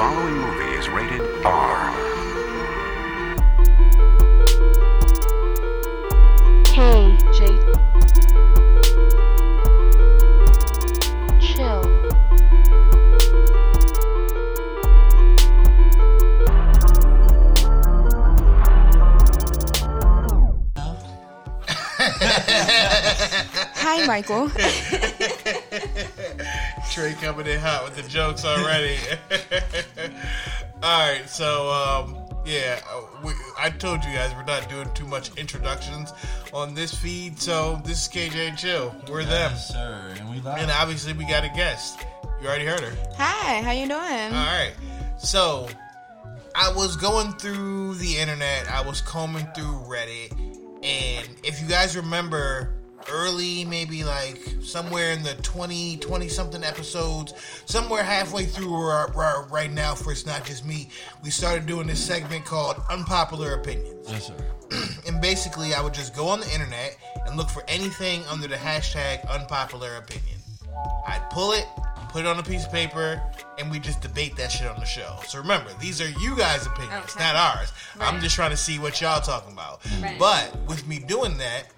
following movie is rated R. Hey, Jake. Chill. Hi, Michael. Trey coming in hot with the jokes already. All right, so um, yeah, uh, we, I told you guys we're not doing too much introductions on this feed, so this is KJ and Chill. We're them, Yes, sir. And we live. and obviously we got a guest. You already heard her. Hi, how you doing? All right, so I was going through the internet. I was combing through Reddit, and if you guys remember early maybe like somewhere in the 20 20 something episodes somewhere halfway through or, or right now for it's not just me we started doing this segment called unpopular opinions yes, sir. and basically i would just go on the internet and look for anything under the hashtag unpopular opinion i'd pull it put it on a piece of paper and we just debate that shit on the show so remember these are you guys opinions Okay. not ours i'm just trying to see what y'all talking about Right. but with me doing that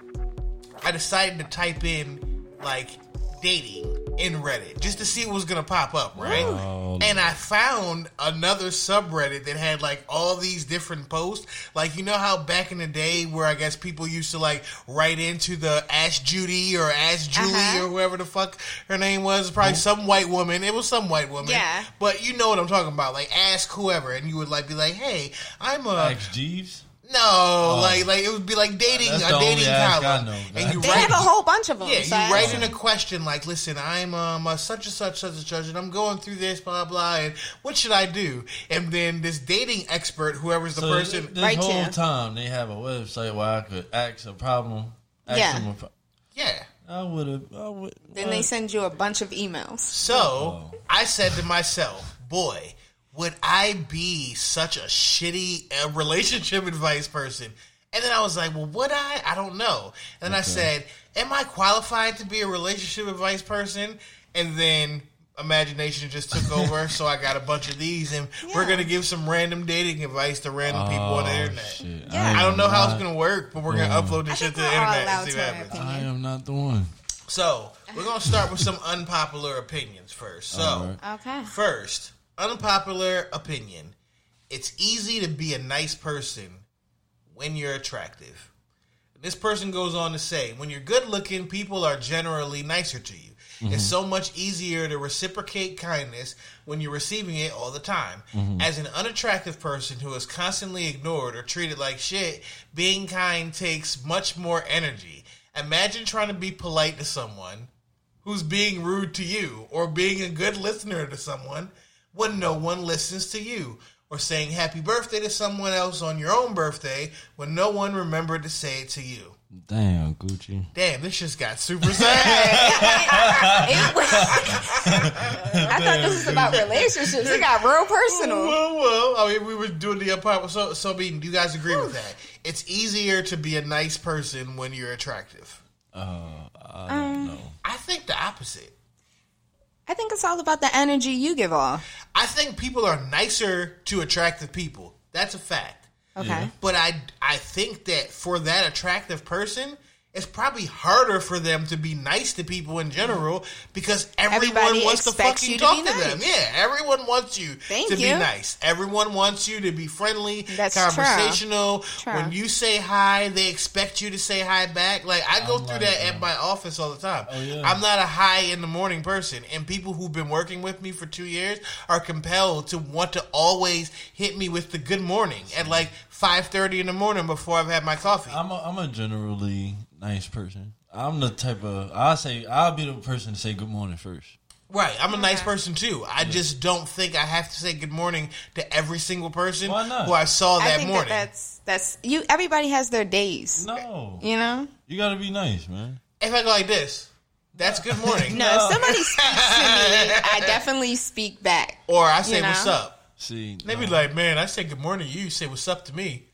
I decided to type in like dating in Reddit just to see what was gonna pop up, right? Wow. And I found another subreddit that had like all these different posts. Like you know how back in the day where I guess people used to like write into the Ask Judy or Ask Julie Uh-huh. or whoever the fuck her name was, probably some white woman. It was some white woman. Yeah. But you know what I'm talking about. Like ask whoever and you would like be like, Hey, I'm a Ask Jeeves. No, like like it would be like dating That's a dating column, and you They write have a whole bunch of them. yeah, so you I- write in a question like, "Listen, I'm um a such and such such and such, and I'm going through this blah blah, and what should I do?" And then this dating expert, whoever's the So person, this Right whole here. time they have a website where I could ask a problem. Ask Yeah. them a pro- yeah. I would have. I would. Then they send you a bunch of emails. So Oh. I said to myself, "Boy, would I be such a shitty uh, relationship advice person?" And then I was like, "Well, would I? I don't know." And then I said, "Am I qualified to be a relationship advice person?" And then imagination just took over, so I got a bunch of these, and we're gonna give some random dating advice to random people on the Oh, internet. shit. Yeah. I don't know how it's gonna work, but we're gonna upload this shit to the internet and see what happens. opinion. I am not the one. So we're gonna start with some unpopular opinions first. So. Alright. Okay. First, unpopular opinion. It's easy to be a nice person when you're attractive. This person goes on to say, when you're good looking, people are generally nicer to you. Mm-hmm. It's so much easier to reciprocate kindness when you're receiving it all the time. Mm-hmm. As an unattractive person who is constantly ignored or treated like shit, being kind takes much more energy. Imagine trying to be polite to someone who's being rude to you or being a good listener to someone when no one listens to you or saying happy birthday to someone else on your own birthday when no one remembered to say it to you. Damn, Gucci. Damn, this just got super sad. It was- I thought this was about relationships. It got real personal. well, well, I mean, we were doing the apartment. So, so, be, do you guys agree with that? It's easier to be a nice person when you're attractive. Uh, I Um, don't know. I think the opposite. I think it's all about the energy you give off. I think people are nicer to attractive people. That's a fact. Okay. But I I think that for that attractive person, it's probably harder for them to be nice to people in general because everyone Everybody wants to fucking you to talk be to them. nice. Yeah, everyone wants you Thank to be nice. Everyone wants you to be friendly, That's conversational. True. When you say hi, they expect you to say hi back. Like I go I'm through like, that at my office all the time. Oh, yeah. I'm not a high in the morning person, and people who've been working with me for two years are compelled to want to always hit me with the good morning at like five thirty in the morning before I've had my coffee. I'm a, I'm a generally nice person. I'm the type of I say I'll be the person to say good morning first. right, I'm a nice person too. I just don't think I have to say good morning to every single person Why not? who I saw I that think morning. that that's that's you. Everybody has their days. No, You know. you got to be nice, man. if I go like this, that's good morning. No, if somebody speaks to me, I definitely speak back. Or I say You know? what's up. See, They be like, man, I say good morning to you. You say what's up to me.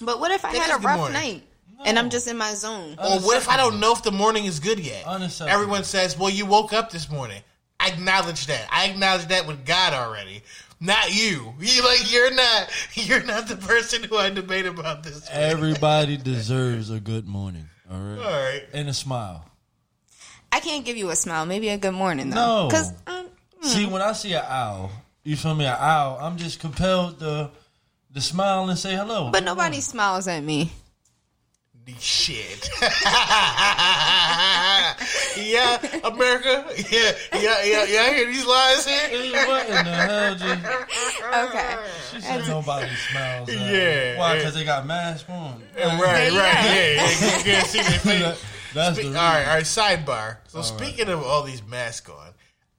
But what if I That had a good rough morning. night and I'm just in my zone? Or what if I don't know if the morning is good yet? Unacceptable. Everyone says, "Well, you woke up this morning." I acknowledge that. I acknowledge that with God already. Not you. You like you're not you're not the person who I debate about this. with. Everybody deserves a good morning. All right. All right. And a smile. I can't give you a smile. Maybe a good morning though. No. Because um, See, when I see an owl, you feel me, an owl, I'm just compelled to to smile and say hello. but nobody smiles at me. Shit. yeah, America. Yeah, yeah, yeah, yeah. I hear these lies here. what in the hell just Okay. she said nobody smiles at her. Yeah, Why? yeah. Because they got masks on. Right, right. Yeah. Yeah, yeah. You can't see their face. That's Spe- the all right, reason. all right. Sidebar. So speaking of all these masks on,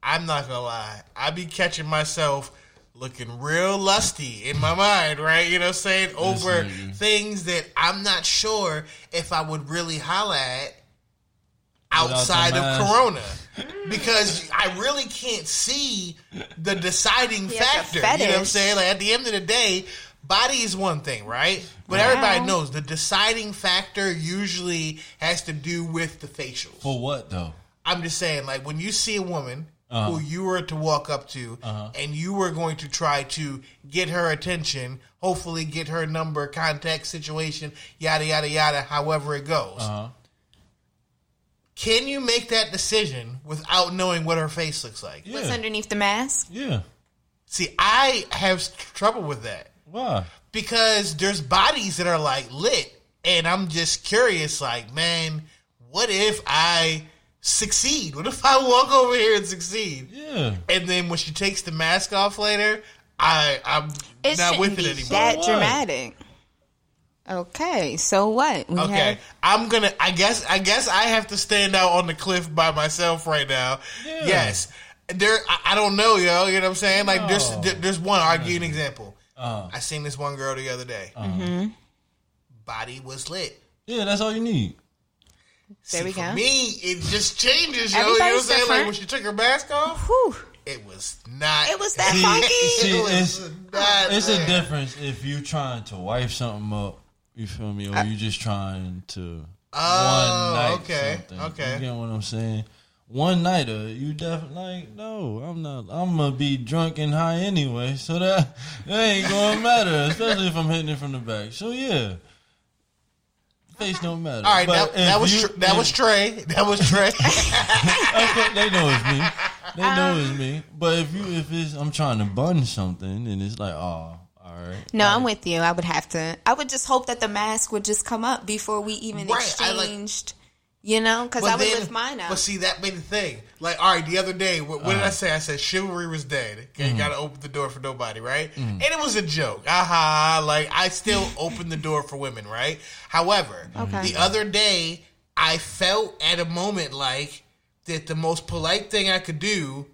I'm not gonna lie. I be catching myself looking real lusty in my mind, right? You know, what I'm saying over nigga. things that I'm not sure if I would really holla at outside of. Corona, because I really can't see the deciding He has a factor. You know what I'm saying? Like at the end of the day. Body is one thing, right? But Wow. everybody knows the deciding factor usually has to do with the facials. For what though? I'm just saying, like when you see a woman Uh-huh. who you were to walk up to, and you were going to try to get her attention, hopefully get her number, contact, situation, yada yada yada, however it goes. Uh-huh. Can you make that decision without knowing what her face looks like? Yeah. What's underneath the mask? Yeah. See, I have trouble with that Why? because there's bodies that are like lit, and I'm just curious, like, man, what if I succeed? What if I walk over here and succeed? Yeah. And then when she takes the mask off later, I I'm It not shouldn't with it be anymore. that what? dramatic. Okay, so what? We Okay, have- I'm gonna. I guess. I guess I have to stand out on the cliff by myself right now. Yeah. Yes, there. I, I don't know, yo. You know what I'm saying? Like, there's No. there- there's one. I'll give you an example. Uh, I seen this one girl the other day. Mm-hmm. Body was lit. yeah, that's all you need. There See, we for go. me, it just changes, yo. You know what I'm Everybody's saying? Like when she took her mask off, Whew. it was not. It was that See, funky. see, it was it's- not It's a there. difference if you trying to wipe something up, you feel me, or you just trying to Oh, one night okay, something. okay. You get what I'm saying? One nighter, you definitely like no. I'm not. I'm gonna be drunk and high anyway, so that that ain't gonna matter, especially if I'm hitting it from the back. So yeah, face don't matter. All right, But that, that was you- tr- that if- was Trey. That was Trey. Okay, they know it's me. They know Um, it's me. But if you if it's I'm trying to bun something and it's like, oh, all right. No, I'm with you. I would have to. I would just hope that the mask would just come up before we even Right, I like- exchanged. You know, because I would lift mine out. But see, that made the thing. Like, all right, the other day, what, what did I uh. say? I said chivalry was dead. Okay, you mm. gotta open the door for nobody, right? Mm. And it was a joke. Aha! Like, I still open the door for women, right? However, Okay. the other day, I felt at a moment like that the most polite thing I could do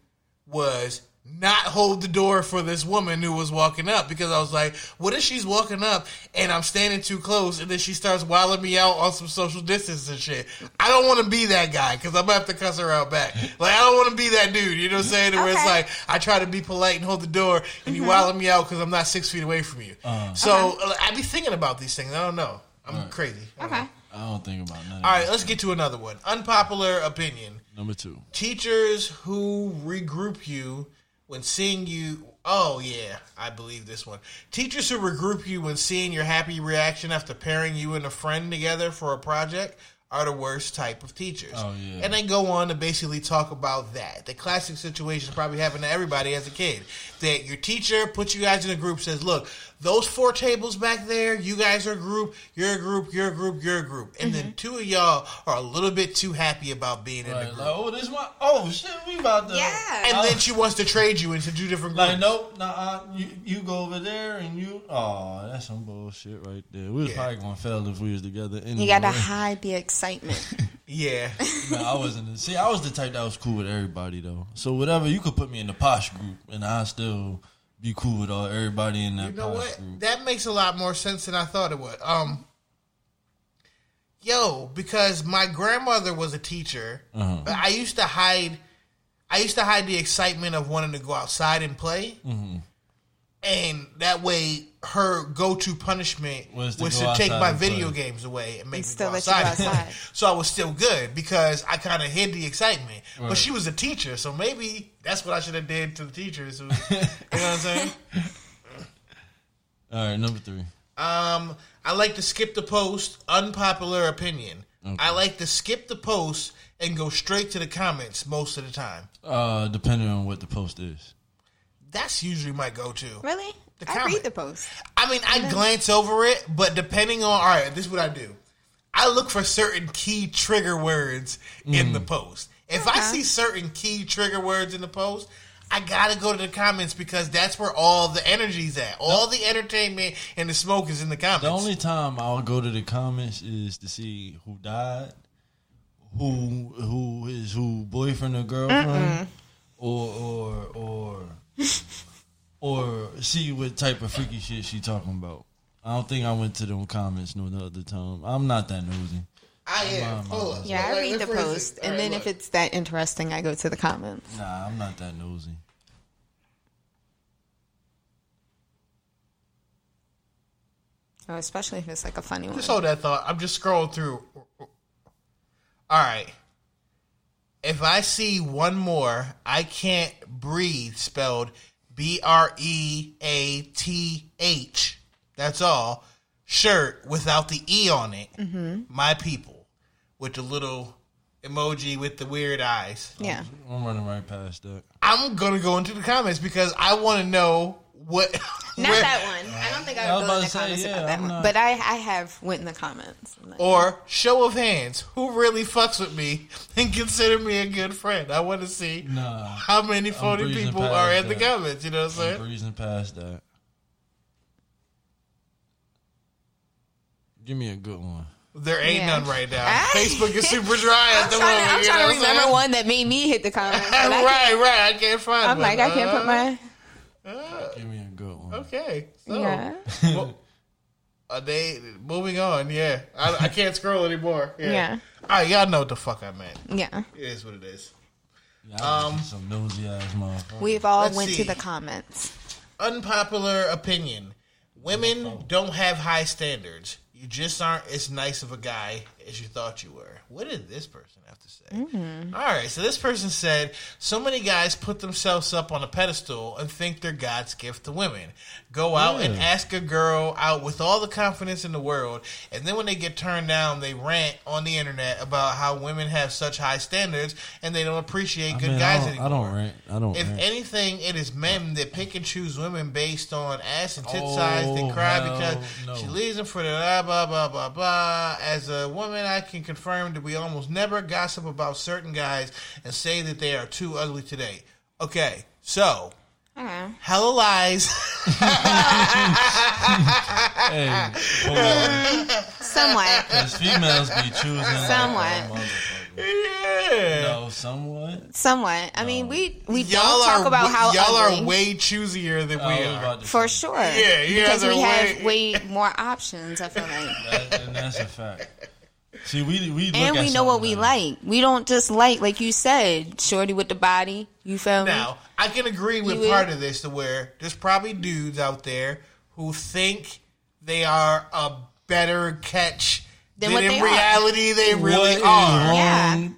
was not hold the door for this woman who was walking up because I was like, what if she's walking up and I'm standing too close and then she starts wilding me out on some social distance and shit? I don't want to be that guy because I'm gonna have to cuss her out back. Like I don't want to be that dude. You know what I'm saying? Where it's like I try to be polite and hold the door and you wilding me out because I'm not six feet away from you. So uh, I be thinking about these things. I don't know. I'm crazy. I okay. know. I don't think about none. All right, let's get to another one. Unpopular opinion Number two. teachers who regroup you when seeing you oh yeah i believe this one. Teachers who regroup you when seeing your happy reaction after pairing you and a friend together for a project are the worst type of teachers. Oh, yeah. and they go on to basically talk about that. The classic situation probably happened to everybody as a kid that your teacher puts you guys in a group says look those four tables back there you guys are a group you're a group you're a group you're a group and then mm-hmm. two of y'all are a little bit too happy about being in the Right, group like, oh, this my oh shit, we about to Yeah. and Oh. then she wants to trade you into two different groups. Like nope, nah, you you go over there and you oh that's some bullshit right there. We was Yeah. probably gonna fail if we was together. Anyway. You got to hide the excitement. Yeah, No, I wasn't. See, I was the type that was cool with everybody though. So whatever, you could put me in the posh group, and I still be cool with all everybody in that you know what? group. That makes a lot more sense than I thought it would. Um, yo, because my grandmother was a teacher, Uh-huh. I used to hide. I used to hide the excitement of wanting to go outside and play. Mm-hmm. and that way her go-to punishment Was was to to, take my video play. games away and make And me still go let you go outside. outside. so I was still good because I kind of hid the excitement. Right. But she was a teacher, so maybe that's what I should have did to the teachers. who- you know what I'm saying? All right, number three. Um, I like to skip the post. Unpopular opinion. I like to skip the post and go straight to the comments most of the time. Uh, depending on what the post is. That's usually my go-to. Really? The I comment. read the post. I mean, I glance over it, but depending on all right, this is what I do. I look for certain key trigger words in mm. the post. If I see certain key trigger words in the post, I gotta go to the comments because that's where all the energy's at. All the entertainment and the smoke is in the comments. The only time I'll go to the comments is to see who died, who who is who boyfriend or girlfriend, or or or or see what type of freaky shit she talking about. I don't think I went to them comments no the other time. I'm not that nosy. I am. Hold on. Yeah, I read the post, and then if it's that interesting, I go to the comments. Nah, I'm not that nosy. Oh, especially if it's like a funny one. Just hold that thought. I'm just scrolling through. All right. If I see one more, I can't breathe spelled B R E A T H. That's all. Shirt without the E on it. Mm-hmm. My people. With the little emoji with the weird eyes. yeah. I'm running right past that. I'm going to go into the comments because I want to know what. Not where- that one. I don't think I I would go in the say, comments yeah, about that I'm one. not- But I, I have went in the comments. Like, Or show of hands, who really fucks with me and consider me a good friend? I want to see Nah, how many phony people are in the comments. You know what I'm I'm saying? breezing past that. Give me a good one. There ain't Yeah. none right now. Ah. Facebook is super dry at I'm the trying, moment. to, I'm trying to remember saying? one that made me hit the comments. but I right, right. I can't find. I'm one. like, I can't put Uh. Give me a good one. Okay, so Yeah. well, are they moving on? Yeah, I, I can't scroll anymore. Yeah. Yeah. All right, y'all know what the fuck I meant. Yeah. It is what it is. Y'all um, some nosy ass motherfucker. We've all Let's went see. to the comments. Unpopular opinion: Women don't have high standards. You just aren't as nice of a guy as you thought you were. What did this person have to say? Mm-hmm. All right, so this person said, so many guys put themselves up on a pedestal and think they're God's gift to women. Go out and ask a girl out with all the confidence in the world, and then when they get turned down, they rant on the internet about how women have such high standards and they don't appreciate I good mean, guys I anymore. I don't rant. I don't If rant. anything, it is men that pick and choose women based on ass and tit size. They Oh, cry because no. she leaves them for the blah blah blah blah blah. As a woman, I can confirm that we almost never gossip about certain guys and say that they are too ugly today. Okay, so Okay. hella lies. hey, hold on. Somewhat. Because females be choosing. like Somewhat. a motherfucker. yeah. No, somewhat. Somewhat. I mean, we we Y'all don't talk are about w- how y'all ugly. are way choosier than oh, I we are. for sure. Yeah, you because guys are we have way- way more options. I feel like, that, and that's a fact. See, we we look and at we know what we now. like. We don't just like, like you said, shorty with the body. You feel me? Now, I can agree with You would- part of this to where there's probably dudes out there who think they are a better catch Than than, what in they are. reality they really is are. wrong? Yeah.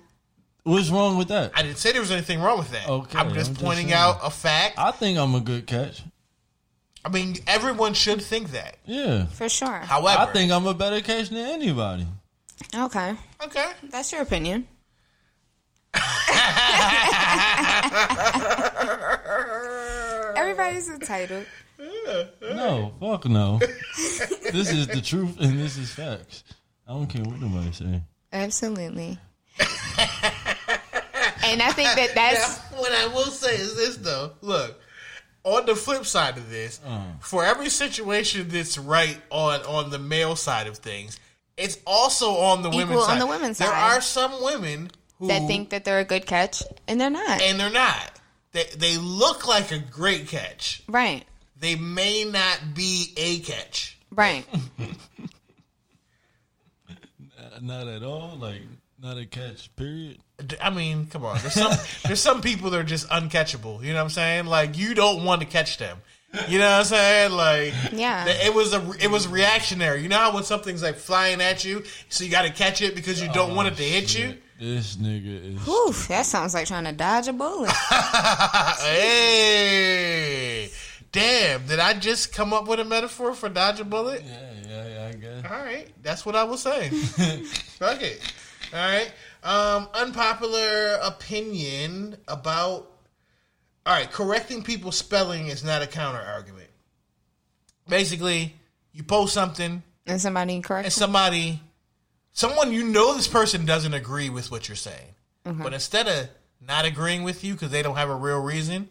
What's wrong with that? I didn't say there was anything wrong with that. Okay, I'm just I'm pointing saying. out a fact. I, I think I'm a good catch. I mean, everyone should think that. Yeah. For sure. However, I think I'm a better catch than anybody. Okay, okay. that's your opinion. Everybody's entitled. No, fuck no. this is the truth and this is facts. I don't care what nobody say. Absolutely. and I think that that's Now, what I will say is this though. Look, on the flip side of this, Uh. for every situation that's right on on the male side of things, it's also on the Equal women's on side. the women's there side. are some women who that think that they're a good catch, and they're not. and they're not. They they look like a great catch. right. They may not be a catch. Right. Uh, Not at all. Like, not a catch, period. D- I mean, come on. There's some there's some people that are just uncatchable. You know what I'm saying? Like you don't want to catch them. You know what I'm saying? Like, Yeah. it was a it was reactionary. You know how when something's like flying at you, so you got to catch it because you don't want it to hit you. This nigga is. Whew, that sounds like trying to dodge a bullet. hey, damn! Did I just come up with a metaphor for dodge a bullet? Yeah, yeah, yeah, I guess. All right, that's what I was saying. Fuck it. All right. Um, unpopular opinion about. All right, correcting people's spelling is not a counter argument. Basically, you post something And somebody correct. and somebody, someone you know this person doesn't agree with what you're saying, Mm-hmm. but instead of not agreeing with you because they don't have a real reason,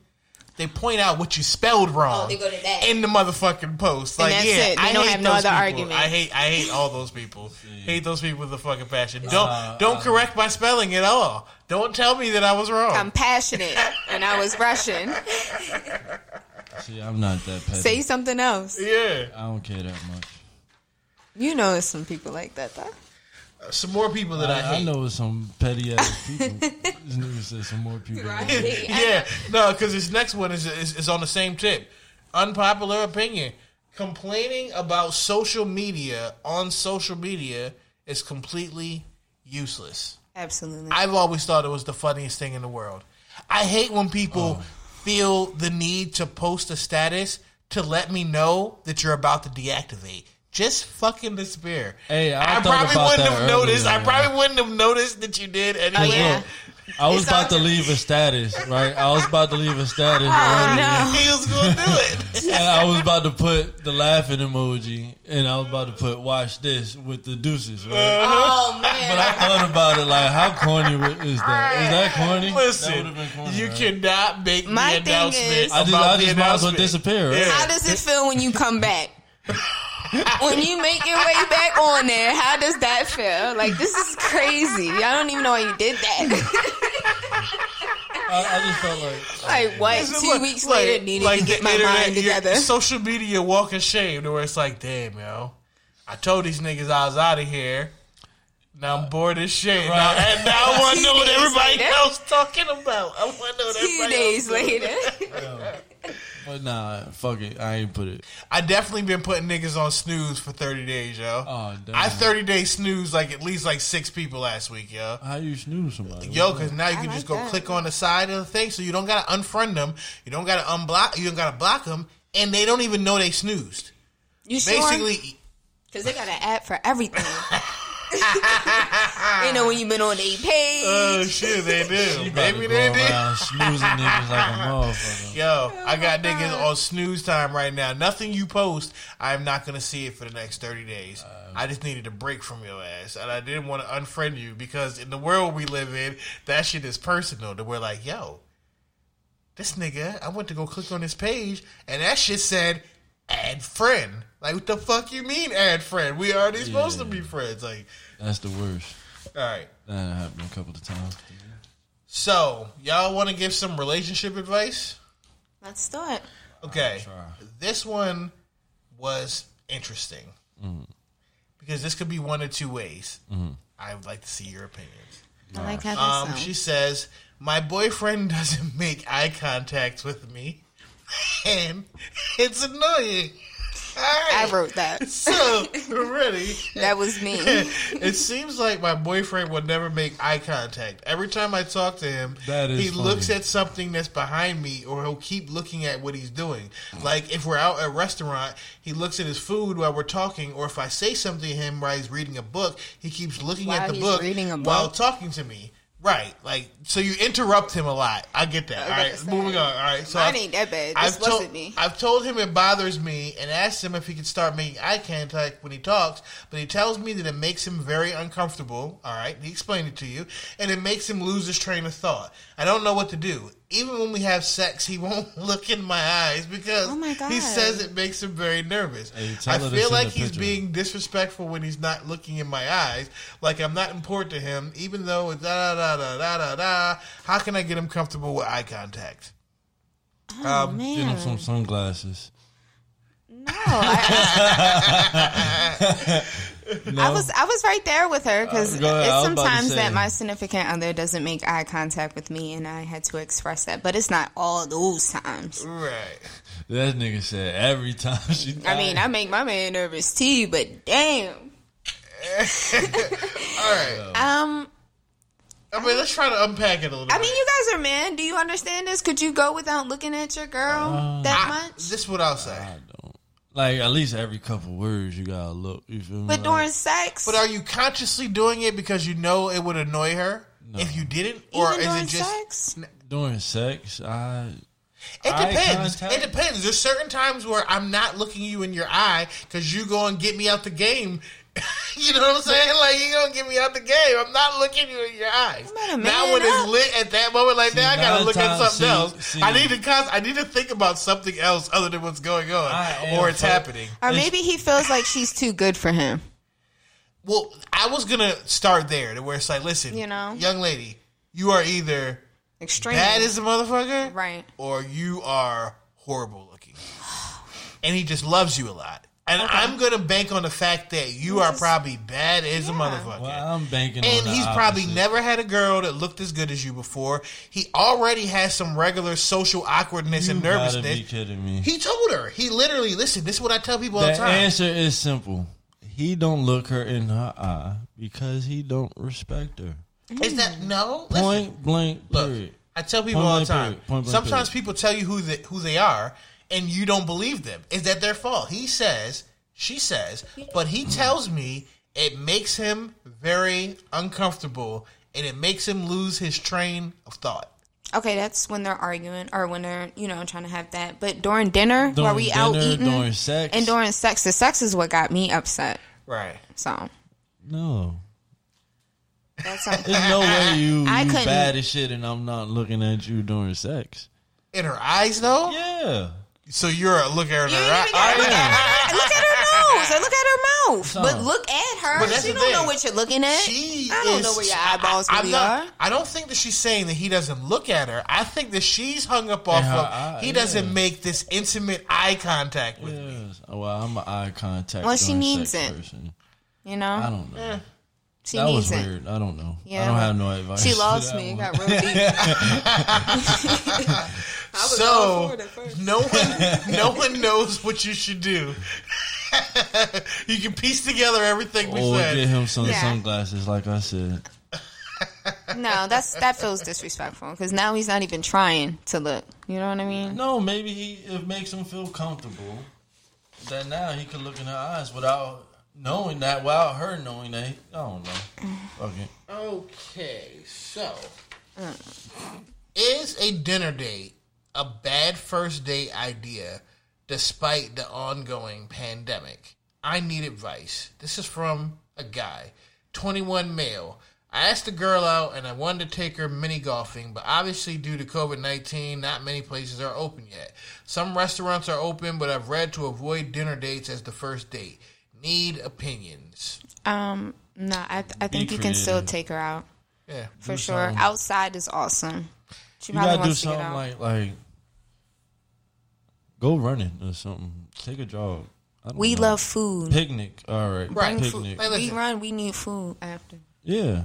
they point out what you spelled wrong. Oh, they go to that. in the motherfucking post. Like, that's yeah, it. They I don't hate have no those other people. argument. I hate, I hate all those people. hate those people with a fucking passion. Don't, Uh, don't uh, correct my spelling at all. Don't tell me that I was wrong. I'm passionate and I was Russian. See, I'm not that petty. Say something else. yeah, I don't care that much. You know some people like that though. Some more people that I, I, I hate. know some petty ass people. this nigga said some more people. Right. yeah, no, because this next one is, is is on the same tip. Unpopular opinion: complaining about social media on social media is completely useless. Absolutely. I've always thought it was the funniest thing in the world. I hate when people oh. feel the need to post a status to let me know that you're about to deactivate. Just fucking despair. Hey, I I, probably about wouldn't that have noticed. I probably wouldn't have noticed that you did anyway. Oh, yeah. I was It's about to all- leave a status, right? I was about to leave a status Oh, earlier, no. He was gonna do it. and I was about to put the laughing emoji, and I was about to put "watch this" with the deuces, right? Uh-huh. oh man! But. I thought about it like, how corny is that? Is that corny? Listen, would've been corny, you right? cannot make My the thing announcement is- I just, about I just might as well disappear. Right? Yeah. How does it feel when you come back? when you make your way back on there, how does that feel? Like this is crazy. I don't even know why you did that. I, I just felt like, like what? Two like- weeks like- later, needed like to get my internet, mind together. Social media walk of shame, to where it's like, damn, yo, I told these niggas I was out of here. Now I'm bored as shit. Now, and now I want to know what everybody later. else talking about. I want to know what Two everybody days else doing. later. but nah, fuck it. I ain't put it. I definitely been putting niggas on snooze for 30 days, yo. Oh, damn. I 30 day snooze like at least like six people last week, yo. How you snooze somebody? Yo, because now you I can like just go that. click on the side of the thing, so you don't gotta unfriend them, you don't gotta unblock, you don't gotta block them, and they don't even know they snoozed. You sure? Basically, Because they got an app for everything. you know when you've been on a oh, page. oh shit, they do. You about to Maybe go they do. snoozing niggas like a motherfucker. Yo, I got niggas on snooze time right now. Nothing you post, I'm not gonna see it for the next 30 days. I just needed a break from your ass, and I didn't want to unfriend you because in the world we live in, that shit is personal. That we're like, yo, this nigga, I went to go click on this page, and that shit said add friend. Like, what the fuck you mean add friend? We already supposed to be friends. Like, That's the worst. All right. That happened a couple of times. So, y'all want to give some relationship advice? Let's do it. Okay. This one was interesting because this could be one of two ways. I would like to see your opinions. I like how that Um, sounds. she says, My boyfriend doesn't make eye contact with me, and it's annoying. All I wrote that. So, ready? That was me. it seems like my boyfriend would never make eye contact. Every time I talk to him, That is he funny. looks at something that's behind me, or he'll keep looking at what he's doing. Like if we're out at a restaurant, he looks at his food while we're talking, or if I say something to him while he's reading a book, he keeps looking While at the he's book reading a while talking to me. Right, like so you interrupt him a lot. I get that. All right, say. moving on. All right, so Mine I've- ain't that bad. This I've wasn't told, me. I've told him it bothers me and asked him if he could start making eye contact when he talks, but he tells me that it makes him very uncomfortable. All right, he explained it to you, and it makes him lose his train of thought. I don't know what to do. Even when we have sex, he won't look in my eyes because Oh my God. he says it makes him very nervous. Hey, I feel like he's picture. being disrespectful when he's not looking in my eyes, like I'm not important to him, even though it's da da da da da da. How can I get him comfortable with eye contact? oh um, Get him some sunglasses. no. I, I was I was right there with her because Uh, go ahead. I it's was about to sometimes that my significant other doesn't make eye contact with me, and I had to express that. But it's not all those times. Right. That nigga said every time she. I mean, I make my man nervous too, but damn. All right. Um, I mean, let's try to unpack it a little. I bit. mean, you guys are men. Do you understand this? Could you go without looking at your girl that I- much? This is what I'll say. I don't. Like at least every couple words you gotta look. You feel me? But Like, during sex, But are you consciously doing it because you know it would annoy her if you didn't, or even is during it just? sex, during sex, I It Eye depends. contact? It depends. There's certain times where I'm not looking you in your eye because you go and get me out the game. you know what I'm saying? Like you gonna get me out the game. I'm not looking you in your eyes. better Now man when it's lit at that moment like that, I gotta nine look at something see- else. see- I need to cons- I need to think about something else other than what's going on or it's fu- happening. or maybe he feels like she's too good for him. Well, I was gonna start there to where it's like, listen, You know? young lady, you are either Extreme, bad as a motherfucker, right? or you are horrible looking. And he just loves you a lot. And I'm gonna bank on the fact that you are probably bad as a motherfucker. well, I'm banking on and the he's probably never had a girl that looked as good as you before. He already has some regular social awkwardness You and gotta nervousness. be kidding me. He told her. He literally listen. This is what I tell people all The time. the time. answer is simple. He don't look her in her eye because he don't respect her. Is that no? Listen. Point blank. Look, I tell people Point all the time. period. Point blank Sometimes period. people tell you who they, who they are, and you don't believe them. Is that their fault? He says, she says, but he tells me it makes him very uncomfortable, and it makes him lose his train of thought. Okay, that's when they're arguing or when they're you know trying to have that. But during dinner, where During we out eating, during sex. and during sex, the sex is what got me upset. Right. So No. that's something. There's no way you, I you bad as shit and I'm not looking at you during sex. In her eyes, though. Yeah. So you're a look at her. in You her ain't eye- even look, am. at her, look at her nose. Or look at her mouth. Son. But look at her. But that's she the don't know what you're looking at. She I don't is- know where your eyeballs I, I'm really not- are. I don't think that she's saying that he doesn't look at her. I think that she's hung up off her of. eye, he doesn't yeah. make this intimate eye contact with me. Yes. Oh, well, I'm an eye contact. Well, she during needs it. Person. You know, I don't know. Eh. she that was it. weird. I don't know. Yeah, I don't have no advice. She lost me. It one. got real deep. was all So for it at first. no one, no one knows what you should do. you can piece together everything we Or said. get him some Yeah. sunglasses, like I said. no, that's that feels disrespectful because now he's not even trying to look. You know what I mean? No, maybe he it makes him feel comfortable that now he can look in her eyes without knowing that, without her knowing that. He, I don't know. Okay. Okay, so mm. is a dinner date a bad first date idea despite the ongoing pandemic? I need advice. This is from a guy, 21 male. I asked the girl out and I wanted to take her mini golfing, but obviously, due to COVID 19, not many places are open yet. Some restaurants are open, but I've read to avoid dinner dates as the first date. Need opinions. Um, no, I I think you can still take her out Yeah. for sure. Outside is awesome. She You gotta do to something like like go running or something. Take a jog. I don't we know. love food. picnic. All right, Right. Bring food. picnic. We run. We need food after. Yeah.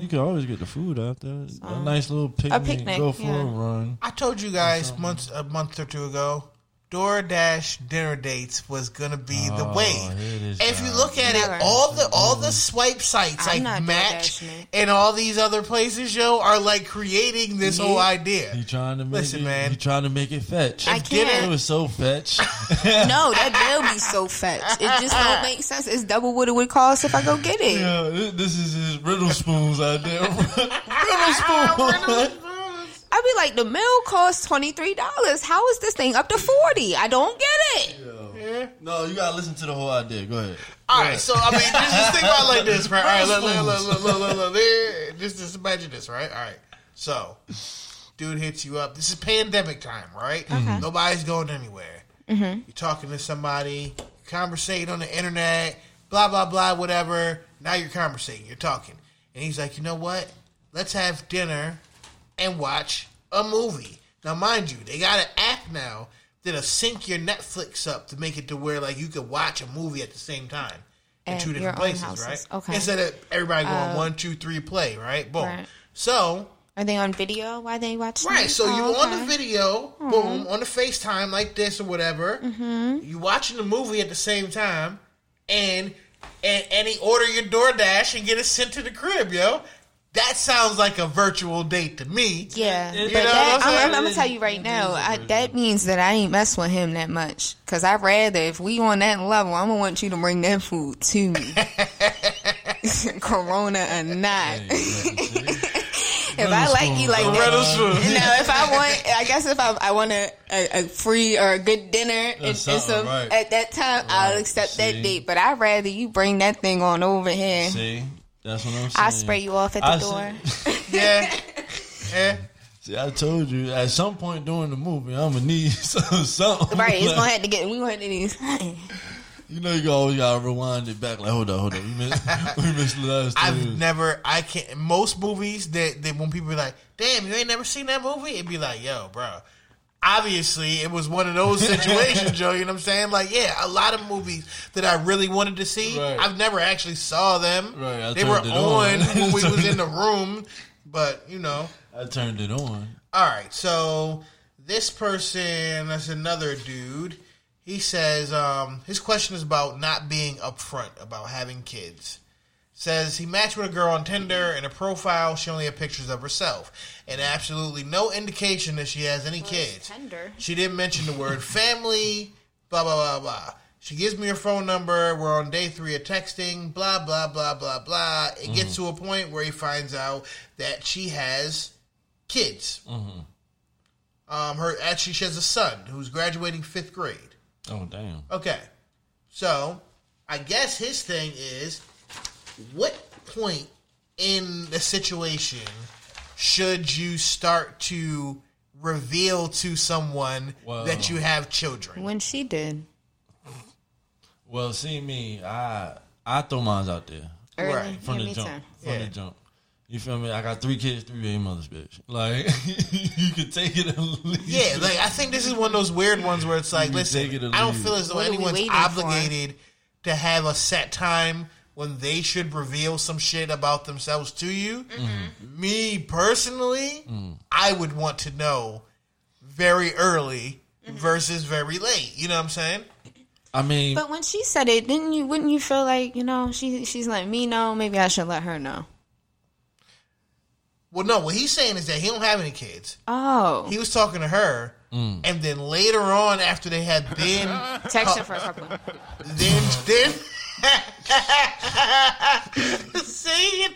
You can always get the food after. a uh-huh. nice little picnic. A picnic, Go for yeah. a run. I told you guys months a month or two ago, DoorDash dinner dates was gonna be the Oh, way. here If you look at Never. it, all the all the mm. swipe sites I'm like Match DoorDashing it. and all these other places, yo, are like creating this whole idea. You trying to make Listen, it, man. He trying to make it fetch. I can't. It was so fetch. No, that will be so fetch. It just don't make sense. It's double what it would cost if I go get it. yeah, this- this is his riddle spoons out there. riddle spoons. I'd be like, the meal costs twenty three dollars. How is this thing up to forty? I don't get it. no, you gotta listen to the whole idea. Go ahead. All right, so I mean, just, just think about it like this, right? All right, look, look, look, look, look, look, look, there. Just, just imagine this, right? All right, so dude hits you up. This is pandemic time, right? Uh-huh. Mm-hmm. Nobody's going anywhere. Mm-hmm. You're talking to somebody, conversating on the internet, blah blah blah, whatever. Now you're conversating, you're talking, and he's like, you know what? Let's have dinner and watch a movie. Now, mind you, they got an app now that'll sync your Netflix up to make it to where like you could watch a movie at the same time in At two different places, houses. right? Okay. Instead of everybody going one, two, three, play, right? Boom. Right. So Are they on video? Why they watch? Right, so Oh, you on the video, boom, on the FaceTime like this or whatever. Mm-hmm. You watching the movie at the same time, and and and he order your DoorDash and get it sent to the crib, yo. That sounds like a virtual date to me. Yeah, You but know that, I'm I'm. I'm, gonna tell you right mm-hmm. now, I, that means that I ain't mess with him that much. Cause I rather if we on that level, I'm gonna want you to bring that food to me, Corona or not. if I like you like that, food. no, if I want, I guess if I, I want a, a, a free or a good dinner and, and some right. at that time, I'll accept see. that date. But I'd rather you bring that thing on over here. See, that's what I'm saying. I'll spray you off at the I door. see- Yeah, yeah. See, I told you at some point during the movie, I'm gonna need some, something. Right, it's like- gonna have to get. We gonna have to do. You know, you always gotta rewind it back. Like, hold on, hold on. We missed, we missed the last. I've two. never, I can't. Most movies that, that when people be like, "Damn, you ain't never seen that movie," it'd be like, "Yo, bro." Obviously, it was one of those situations, Joe. You know what I'm saying? Like, yeah, a lot of movies that I really wanted to see, Right. I've never actually saw them. Right, I they were on on. when we was in the room, but you know. I turned it on. All right, so this person, that's another dude. He says um, his question is about not being upfront about having kids. Says he matched with a girl on Tinder and a profile. She only had pictures of herself and absolutely no indication that she has any kids. Tinder? She didn't mention the word family. Blah blah blah blah. She gives me her phone number. We're on day three of texting. Blah blah blah blah blah. It gets to a point where he finds out that she has kids. Um, her actually she has a son who's graduating fifth grade. Oh damn. Okay, so I guess his thing is, what point in the situation should you start to reveal to someone Well- that you have children? When she did Well, see me, I I throw mines out there early, Right, from yeah, the jump. too. From Yeah. the jump. You feel me? I got three kids, three baby mothers, bitch. Like you can take it or leave Yeah, like I think this is one of those weird ones where it's like, You listen, take it or I don't feel as though What anyone's waiting for? obligated to have a set time when they should reveal some shit about themselves to you. Mm-hmm. Me personally, I would want to know very early Mm-hmm. versus very late. You know what I'm saying? I mean, But when she said it, didn't you? Wouldn't you feel like you know she she's letting me know? Maybe I should let her know. Well, no. What he's saying is that he don't have any kids. Oh, He was talking to her, Mm. and then later on, after they had been text her for a couple. then then see?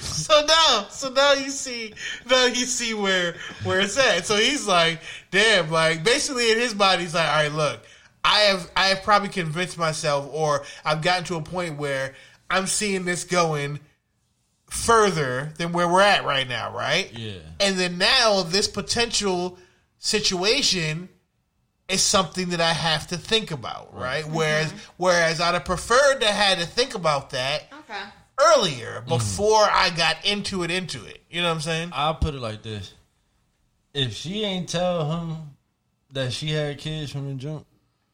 So now so now you see now you see where where it's at. So he's like damn like basically in his body he's like all right look i have i have probably convinced myself or i've gotten to a point where i'm seeing this going further than where we're at right now right? Yeah. and then now this potential situation is something that I have to think about, right? Mm-hmm. Whereas whereas I'd have preferred to had to think about that Okay. earlier mm. before I got into it into it. You know what I'm saying? I'll put it like this: if she ain't tell him that she had kids from the jump,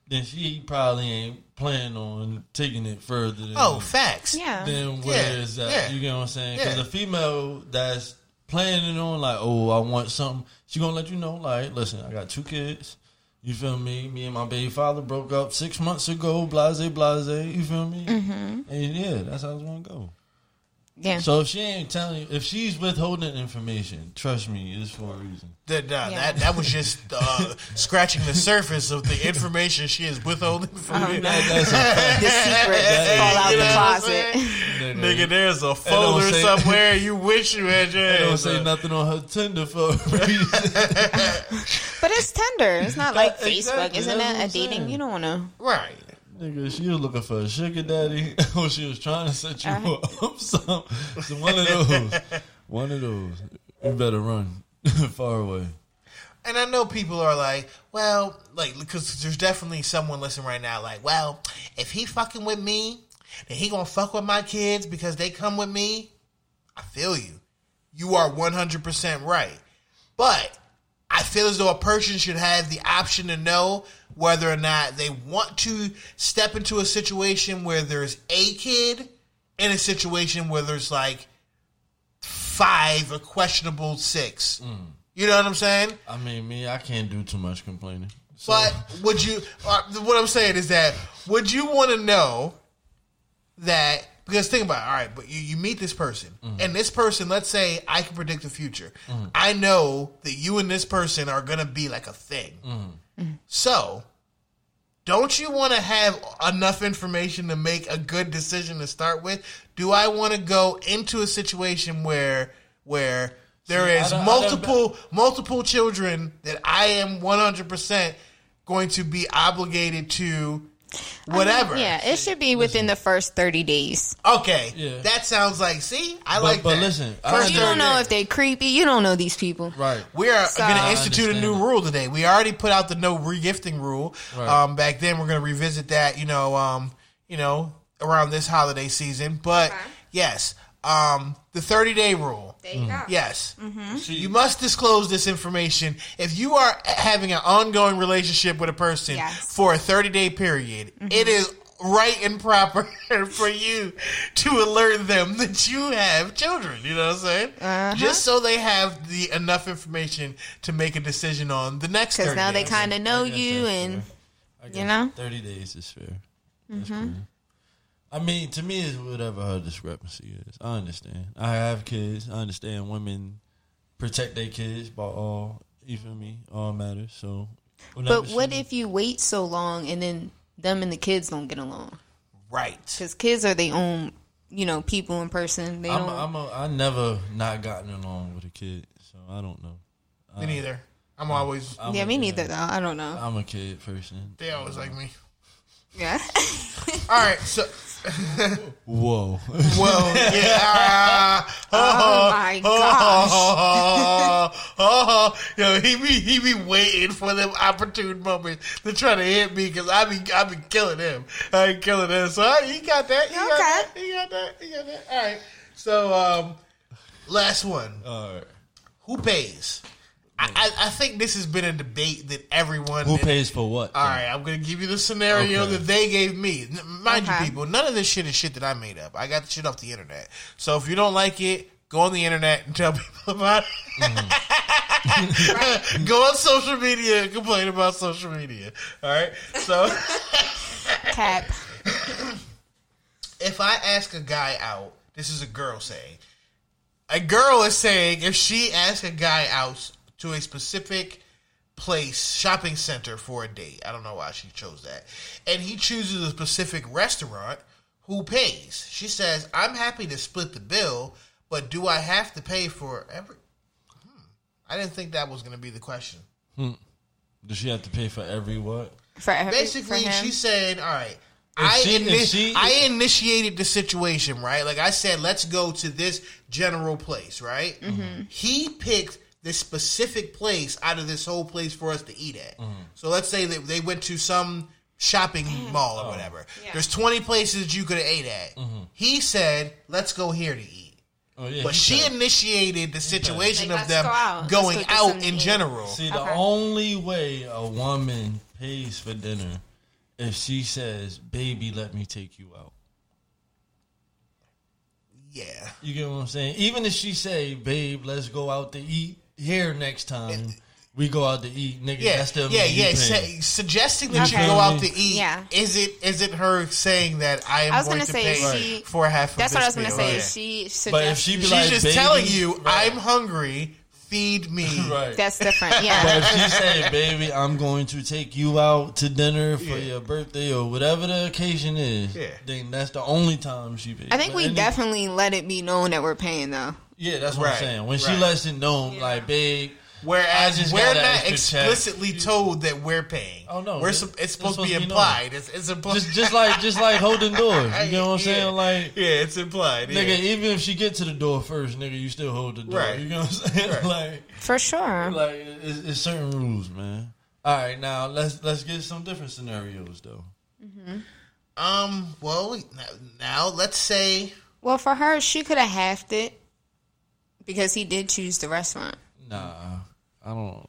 then she probably ain't planning on taking it further. Than, Oh, facts. Yeah. Then where Yeah, is that? yeah. You get what I'm saying? Because Yeah. a female that's planning on like, oh, I want something, she gonna let you know, like, listen, I got two kids. You feel me? Me and my baby father broke up six months ago. Blase, blase. You feel me? Mm-hmm. And yeah, that's how it's gonna go. Yeah. So if she ain't telling you, if she's withholding information, trust me, it's for a reason. That, nah, Yeah. that that was just uh, scratching the surface of the information she is withholding from Uh-huh. you. That- that's a- the secrets fall out You the know what I'm closet. Nigga. Nigga, there's a folder say- somewhere you wish you had your They don't say nothing on her Tinder for a reason. But it's Tinder. It's not like Exactly, Facebook, isn't it? A dating. saying. You don't want to. Right. Nigga, she was looking for a sugar daddy, or she was trying to set you Uh-huh. up. So, so one of those, one of those. You better run far away. And I know people are like, well, like, because there's definitely someone listening right now, like, well, if he fucking with me, then he gonna fuck with my kids because they come with me. I feel you. You are 100% right. But I feel as though a person should have the option to know whether or not they want to step into a situation where there's a kid in a situation where there's like five, a questionable six. Mm. You know what I'm saying? I mean, me, I can't do too much complaining. So, But would you? Uh, what I'm saying is that would you want to know that? Because think about it. All right, but you, you meet this person, mm-hmm. and this person, let's say I can predict the future. Mm-hmm. I know that you and this person are gonna be like a thing. Mm-hmm. So, don't you want to have enough information to make a good decision to start with? Do I want to go into a situation where where there See, is don't- I don't- multiple multiple children that I am one hundred percent going to be obligated to whatever? Yeah, it should be within the first 30 days. Okay. Yeah. That sounds like see, I But- like but that. listen, First You don't know days. if they creepy. You don't know these people. right. We are So- going to institute a new that. rule today. We already put out the no regifting rule. Right. Um, back then, we're going to revisit that. You know, um, you know, around this holiday season. But Okay. yes, um, the thirty day rule. There you mm. go. Yes, mm-hmm. See, you must disclose this information if you are having an ongoing relationship with a person Yes. for a thirty day period. Mm-hmm. it is right and proper for you to alert them that you have children. You know what I'm saying? Uh-huh. Just so they have the enough information to make a decision on the next. Because 30 now they kind of know I guess you and fair. You know? 30 days is fair. That's mm-hmm. fair. I mean, to me, it's whatever her discrepancy is. I understand. I have kids. I understand women protect their kids by all, you feel me? All matters. So, But what if you wait so long and then them and the kids don't get along? right. Because kids are their own, you know, people in person. They I'm, don't. a, I'm a, I never not gotten along with a kid, so I don't know. Me neither. I'm always. I'm yeah, me kid. neither though. I don't know. I'm a kid person. They always like me. Yeah. All right, so Whoa. well, yeah. oh my gosh. Oh, oh, oh, yo, he be he be waiting for them opportune moments to try to hit me because I be I be killing him. I be killing him. So I, he got that. He got Okay. that. He got that. He got that. All right. So um, last one. All right. Who pays? I, I, I think this has been a debate that everyone Who pays for what? All right, I'm gonna give you the scenario Okay. that they gave me. Mind Okay. you, people, none of this shit is shit that I made up. I got the shit off the internet. So if you don't like it, go on the internet and tell people about it. Mm-hmm. go on social media and complain about social media. All right. So Cap. if I ask a guy out, this is a girl saying. A girl is saying if she asks a guy out to a specific place, shopping center for a date. I don't know why she chose that. And he chooses a specific restaurant, who pays? She says, I'm happy to split the bill, but do I have to pay for every. Hmm. I didn't think that was going to be the question. Does she have to pay for every what? For every, basically for him. she's saying, "All right, I she- if ini- she- I initiated the situation, right? Like I said, let's go to this general place, right? Mm-hmm. He picked this specific place out of this whole place for us to eat at. Mm-hmm. So let's say that they went to some shopping mm-hmm. mall or oh. whatever. Yeah. There's 20 places you could have ate at. Mm-hmm. He said, "Let's go here to eat." Oh yeah. But she paid. initiated the situation Like, of them go out. Going go out in eat. general. See, the Okay. only way a woman pays for dinner if she says, "Baby, let me take you out." Yeah. You get what I'm saying? Even if she say, "Babe, let's go out to eat here next time," we go out to eat, nigga. Yeah, that's still yeah, me, you yeah. paying. Sa- suggesting that Okay. you go out to eat. Yeah. Is it is it her saying that I am I was going gonna say pay she- for half? Of That's what I was gonna say. Yeah. She suggests But if she be She's like, just "Baby," telling you, right. I'm hungry. Feed me. right. that's different. Yeah. But if she say, "Baby, I'm going to take you out to dinner for Yeah. your birthday or whatever the occasion is," Yeah. then that's the only time she pays. I think But we any- definitely let it be known that we're paying though. Yeah, that's what Right, I'm saying. When she lets it know, like, babe, I Whereas just we're got not that extra check. explicitly told that we're paying. Oh, no, we're it- sup- it's it's supposed to be supposed to be implied. It's, it's implied. just just like just like holding doors. You know what I'm saying? Yeah. Like, yeah, it's implied. Yeah. nigga, even if she get to the door first, nigga, you still hold the door. Right. You know what I'm saying? Right. Like, For sure. like it's, it's certain rules, man. All right, now let's let's get some different scenarios though. Um. Well, now, now let's say Well, for her, she could have halved it because he did choose the restaurant. Nah, I don't. Mm.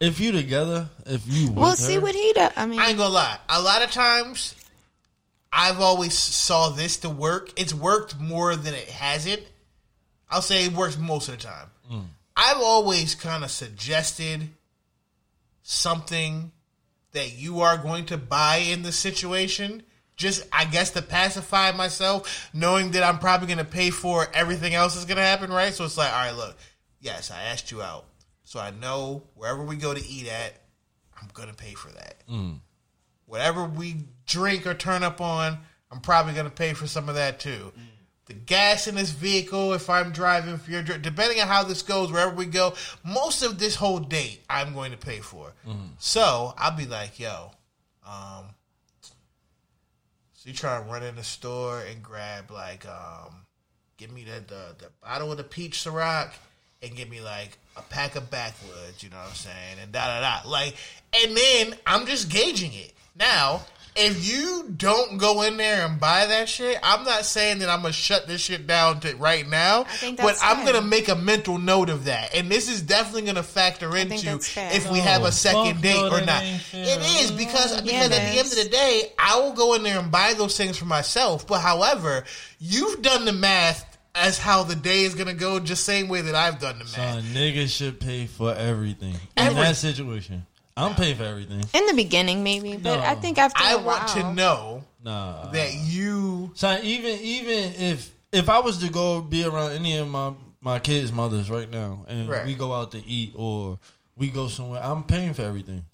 If you together, if you with We'll see her- what he does. I mean, I ain't gonna lie. A lot of times, I've always saw this to work. It's worked more than it hasn't. I'll say it works most of the time. Mm. I've always kind of suggested something that you are going to buy in the situation. Just, I guess, to pacify myself, knowing that I'm probably going to pay for everything else that's going to happen, right? So it's like, all right, look, yes, I asked you out. So I know wherever we go to eat at, I'm going to pay for that. Mm. Whatever we drink or turn up on, I'm probably going to pay for some of that too. Mm. The gas in this vehicle, if I'm driving, if you're depending on how this goes, wherever we go, most of this whole date, I'm going to pay for. Mm. So I'll be like, yo, um, so you try to run in the store and grab like, um, give me the, the the bottle of the peach Ciroc and give me like a pack of backwoods, you know what I'm saying, and da da da. Like, and then I'm just gauging it. Now, if you don't go in there and buy that shit, I'm not saying that I'm gonna shut this shit down to right now, think but that's I'm fair. gonna make a mental note of that, and this is definitely gonna factor into if we have a oh, second fuck date no, or not. It is because Yeah, because it at the end of the day, I will go in there and buy those things for myself. But however, you've done the math as how the day is gonna go, just same way that I've done the math. Son, niggas should pay for everything. In Every- that situation. I'm paying for everything. In the beginning, maybe, but No. I think after I a want to know Nah. that you Son, even even if if I was to go be around any of my my kids' mothers right now, and Right. we go out to eat or we go somewhere, I'm paying for everything.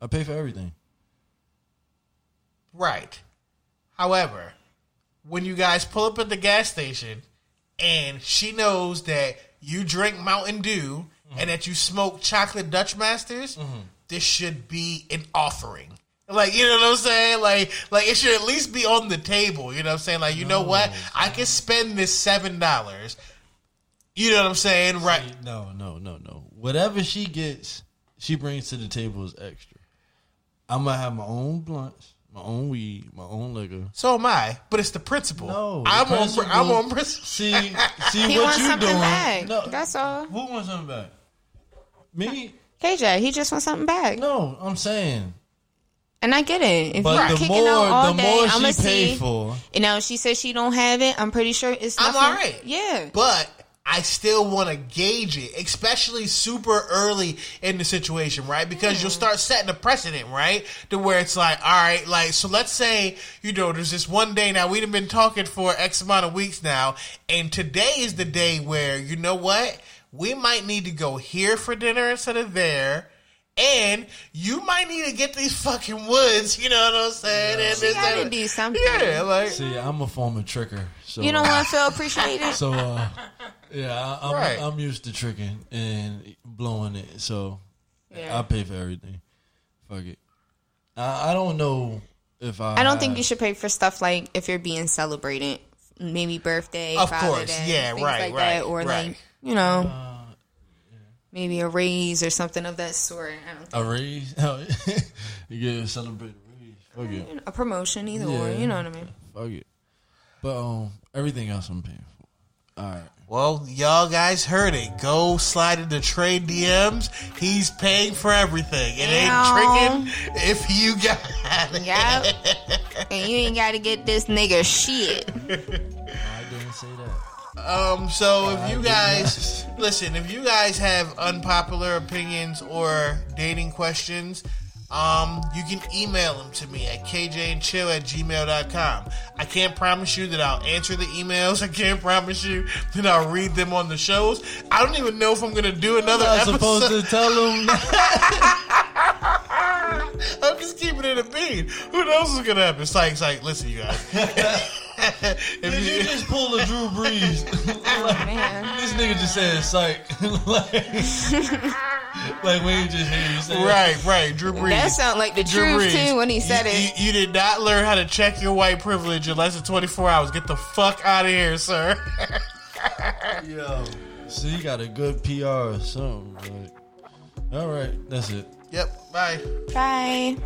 I pay for everything. right. However, when you guys pull up at the gas station and she knows that you drink Mountain Dew and that you smoke chocolate Dutch Masters, mm-hmm. This should be an offering. Like you know what I'm saying? Like like it should at least be on the table. You know what I'm saying? Like you know what? I can spend this seven dollars. You know what I'm saying? Right. No, no, no, no. Whatever she gets, she brings to the table is extra. I'm gonna have my own blunts, my own weed, my own liquor. So am I, but it's the principle. No, the I'm principle- on. I'm on principle. See, see He what wants you something doing? back. No, That's all. Who wants something back? Me? KJ, he just wants something back, No, I'm saying. and I get it. If But you're the kicking more, out all the day, more I'm gonna see. for, You know, she says she don't have it. I'm pretty sure it's. I'm all right. Yeah. But I still want to gauge it, especially super early in the situation, right? Because you'll mm. start setting a precedent, right? To where it's like, all right, like, so let's say, you know, there's this one day now, we've been talking for X amount of weeks now, and today is the day where, you know what? We might need to go here for dinner instead of there. And you might need to get these fucking woods, you know what I'm saying? And She this, gotta that. do something. Yeah, like, see, I'm a former tricker. So You don't want to feel appreciated. So uh, yeah, I, I'm Right. I'm used to tricking and blowing it. So Yeah. I pay for everything. Fuck it. I, I don't know if I. I don't think you should pay for stuff like if you're being celebrated, maybe birthday, Of Father course. Day, Yeah, right, like right, that, or right. like you know, Uh, maybe a raise or something of that sort. I don't think. a raise. You get to celebrate a raise. Fuck it. A promotion, either or. You know what I mean? Fuck it. But um, everything else I'm paying for. All right. Well, y'all guys heard it. Go slide into trade DMs. He's paying for everything. It ain't Meow. tricking if you got it. Yep. and you ain't got to get this nigga shit. Um, so if you guys listen, if you guys have unpopular opinions or dating questions, um, you can email them to me at kjandchill at gmail.com. I can't promise you that I'll answer the emails. I can't promise you that I'll read them on the shows. I don't even know if I'm gonna do another I'm episode. supposed to tell them. I'm just keeping it a bean. Who knows what's gonna happen? It's like, it's like, listen, you guys. if Did you you, just pull a Drew Brees? Oh, this nigga just said psych. like, like when you just hear you say right, right, Drew Brees. That sound like the Drew truth, Brees, too, when he said you, it. You, you did not learn how to check your white privilege in less than 24 hours. Get the fuck out of here, sir. Yo, so you got a good PR or something. Like, all right, that's it. yep, bye. Bye.